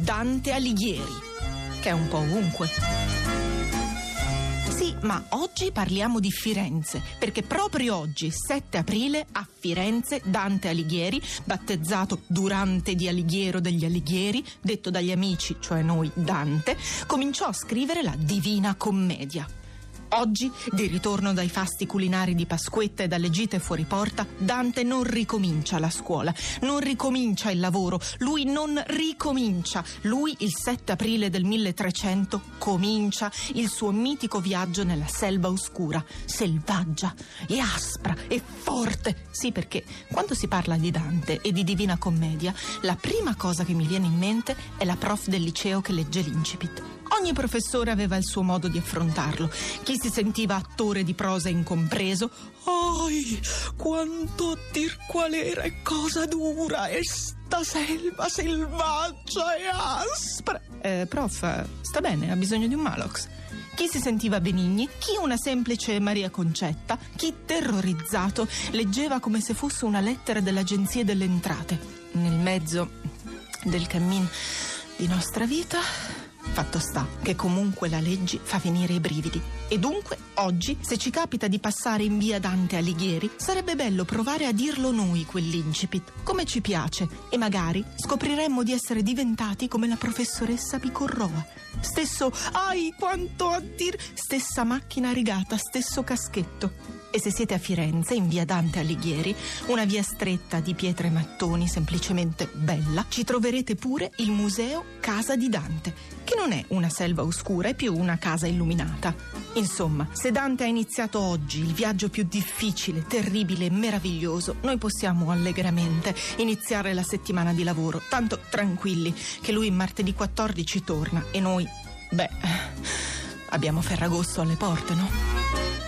Dante Alighieri, che è un po' ovunque. Sì, ma oggi parliamo di Firenze, perché proprio oggi, 7 aprile, a Firenze, Dante Alighieri, battezzato Durante di Alighiero degli Alighieri, detto dagli amici, cioè noi Dante, cominciò a scrivere la Divina Commedia. Oggi, di ritorno dai fasti culinari di Pasquetta e dalle gite fuori porta, Dante non ricomincia la scuola, non ricomincia il lavoro, lui non ricomincia. Lui, il 7 aprile del 1300, comincia il suo mitico viaggio nella selva oscura, selvaggia e aspra e forte. Sì, perché quando si parla di Dante e di Divina Commedia, la prima cosa che mi viene in mente è la prof del liceo che legge l'incipit. Ogni professore aveva il suo modo di affrontarlo. Chi si sentiva attore di prosa incompreso, ai, quanto dir qual era e cosa dura è sta selva selvaggia e aspra. Eh, prof, sta bene, ha bisogno di un Malox. Chi si sentiva benigni, chi una semplice Maria Concetta, chi terrorizzato leggeva come se fosse una lettera dell'Agenzia delle Entrate. Nel mezzo del cammin di nostra vita Fatto sta che comunque la legge fa venire i brividi. E dunque, oggi, se ci capita di passare in via Dante Alighieri, sarebbe bello provare a dirlo noi quell'incipit, come ci piace, e magari scopriremmo di essere diventati come la professoressa Picorroa. Stesso, ai quanto a dir, stessa macchina rigata, stesso caschetto. E se siete a Firenze, in via Dante Alighieri, una via stretta di pietre e mattoni, semplicemente bella, ci troverete pure il museo Casa di Dante, che non è una selva oscura, è più una casa illuminata. Insomma, se Dante ha iniziato oggi il viaggio più difficile, terribile e meraviglioso, noi possiamo allegramente iniziare la settimana di lavoro, tanto tranquilli che lui martedì 14 torna e noi, beh, abbiamo Ferragosto alle porte, no?